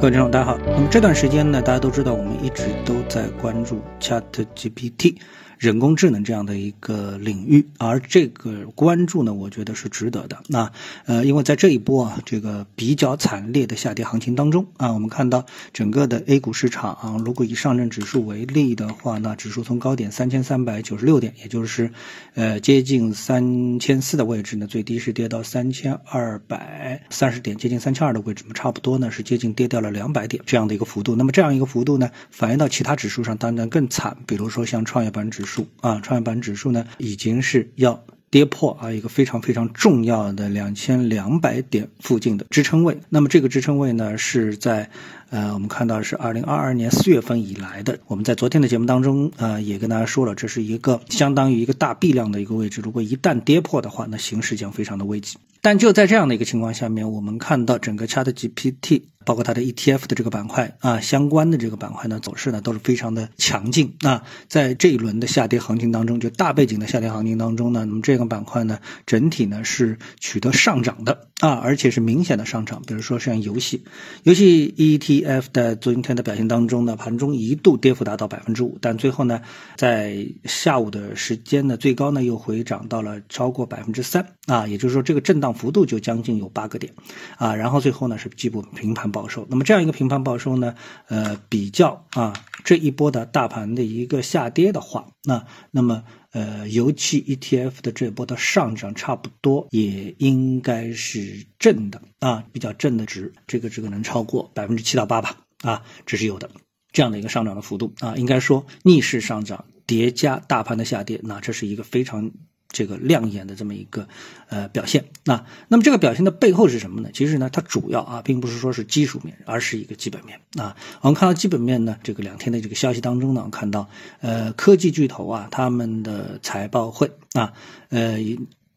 各位听众，大家好。那么这段时间呢，大家都知道，我们一直都在关注 Chat GPT。人工智能这样的一个领域，而这个关注呢，我觉得是值得的。那呃，因为在这一波啊，这个比较惨烈的下跌行情当中啊，我们看到整个的 A 股市场啊，如果以上证指数为例的话，那指数从高点三千三百九十六点，也就是呃接近三千四的位置呢，最低是跌到三千二百三十点，接近三千二的位置，差不多呢是接近跌掉了两百点这样的一个幅度。那么这样一个幅度呢，反映到其他指数上当然更惨，比如说像创业板指。数啊，创业板指数呢已经是要跌破啊一个非常非常重要的两千两百点附近的支撑位。那么这个支撑位呢是在呃我们看到是二零二二年四月份以来的。我们在昨天的节目当中呃也跟大家说了，这是一个相当于一个大 B 量的一个位置。如果一旦跌破的话，那形势将非常的危急。但就在这样的一个情况下面，我们看到整个 ChatGPT。包括它的 ETF 的这个板块啊，相关的这个板块呢，走势呢都是非常的强劲。那在这一轮的下跌行情当中，就大背景的下跌行情当中呢，那么这个板块呢，整体呢是取得上涨的啊，而且是明显的上涨。比如说像游戏，游戏 ETF 的昨天的表现当中呢，盘中一度跌幅达到百分之五，但最后呢，在下午的时间呢，最高呢又回涨到了超过百分之三啊，也就是说这个震荡幅度就将近有八个点啊，然后最后呢是基本平盘。报收，那么这样一个平盘报收呢，呃，比较啊这一波的大盘的一个下跌的话，那那么呃，油气 ETF 的这波的上涨差不多也应该是正的啊，比较正的值，这个这个能超过百分之七到八吧啊，这是有的这样的一个上涨的幅度啊，应该说逆势上涨叠加大盘的下跌，那这是一个非常。这个亮眼的这么一个呃表现，那那么这个表现的背后是什么呢？其实呢，它主要啊，并不是说是技术面，而是一个基本面啊。我们看到基本面呢，这个两天的这个消息当中呢，我们看到呃科技巨头啊，他们的财报会啊，呃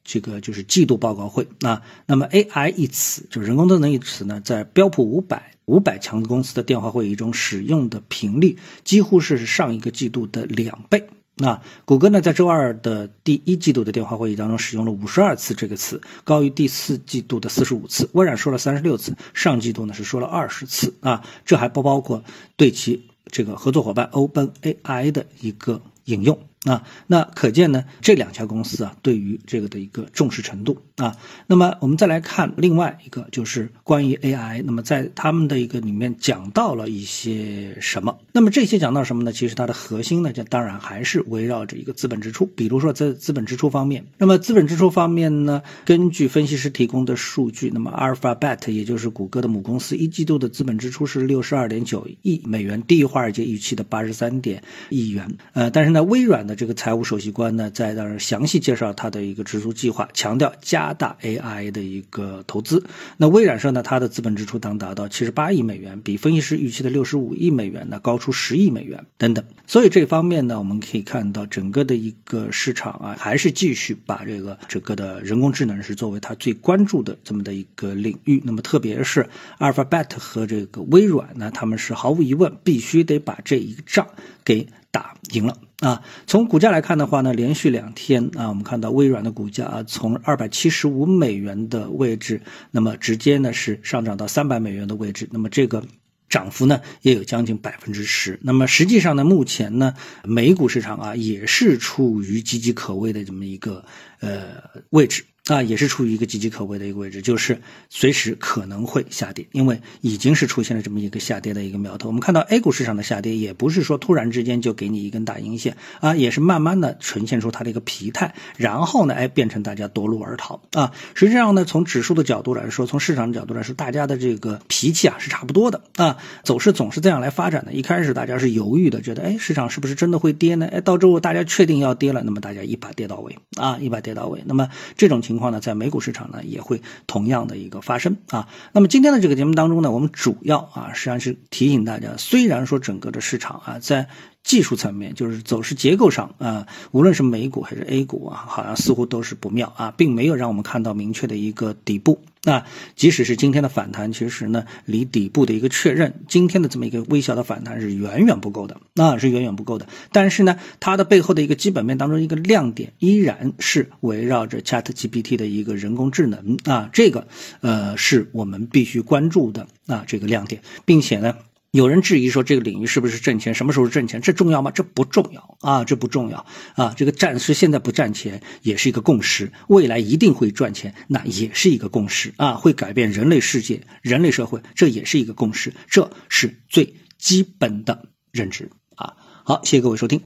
这个就是季度报告会啊。那么 AI 一词，就是人工智能一词呢，在标普五百五百强公司的电话会议中使用的频率，几乎是上一个季度的两倍。那谷歌呢，在周二的第一季度的电话会议当中，使用了五十二次这个词，高于第四季度的四十五次。微软说了三十六次，上季度呢是说了二十次啊，这还不包括对其这个合作伙伴 OpenAI 的一个引用。啊，那可见呢，这两家公司啊，对于这个的一个重视程度啊。那么我们再来看另外一个，就是关于 AI。那么在他们的一个里面讲到了一些什么？那么这些讲到什么呢？其实它的核心呢，就当然还是围绕着一个资本支出。比如说在资本支出方面，那么资本支出方面呢，根据分析师提供的数据，那么 Alphabet 也就是谷歌的母公司，一季度的资本支出是六十二点九亿美元，低于华尔街预期的八十三点亿元。呃，但是呢，微软。这个财务首席官呢，在那儿详细介绍他的一个支出计划，强调加大 AI 的一个投资。那微软说呢，它的资本支出将达到七十八亿美元，比分析师预期的六十五亿美元呢高出十亿美元等等。所以这方面呢，我们可以看到整个的一个市场啊，还是继续把这个整个的人工智能是作为它最关注的这么的一个领域。那么特别是 Alphabet 和这个微软呢，他们是毫无疑问必须得把这一仗给。打赢了啊！从股价来看的话呢，连续两天啊，我们看到微软的股价啊，从二百七十五美元的位置，那么直接呢是上涨到三百美元的位置，那么这个涨幅呢也有将近百分之十。那么实际上呢，目前呢，美股市场啊也是处于岌岌可危的这么一个呃位置。啊，也是处于一个岌岌可危的一个位置，就是随时可能会下跌，因为已经是出现了这么一个下跌的一个苗头。我们看到 A 股市场的下跌，也不是说突然之间就给你一根大阴线啊，也是慢慢的呈现出它的一个疲态，然后呢，哎，变成大家夺路而逃啊。实际上呢，从指数的角度来说，从市场的角度来说，大家的这个脾气啊是差不多的啊，走势总是这样来发展的。一开始大家是犹豫的，觉得哎，市场是不是真的会跌呢？哎，到之后大家确定要跌了，那么大家一把跌到位啊，一把跌到位。那么这种情。情况呢，在美股市场呢也会同样的一个发生啊。那么今天的这个节目当中呢，我们主要啊实际上是提醒大家，虽然说整个的市场啊在技术层面，就是走势结构上啊，无论是美股还是 A 股啊，好像似乎都是不妙啊，并没有让我们看到明确的一个底部。那即使是今天的反弹，其实呢，离底部的一个确认，今天的这么一个微小的反弹是远远不够的，那是远远不够的。但是呢，它的背后的一个基本面当中一个亮点，依然是围绕着 Chat GPT 的一个人工智能啊，这个呃是我们必须关注的啊这个亮点，并且呢。有人质疑说，这个领域是不是挣钱？什么时候挣钱？这重要吗？这不重要啊，这不重要啊。这个暂时现在不赚钱也是一个共识，未来一定会赚钱，那也是一个共识啊，会改变人类世界、人类社会，这也是一个共识，这是最基本的认知啊。好，谢谢各位收听。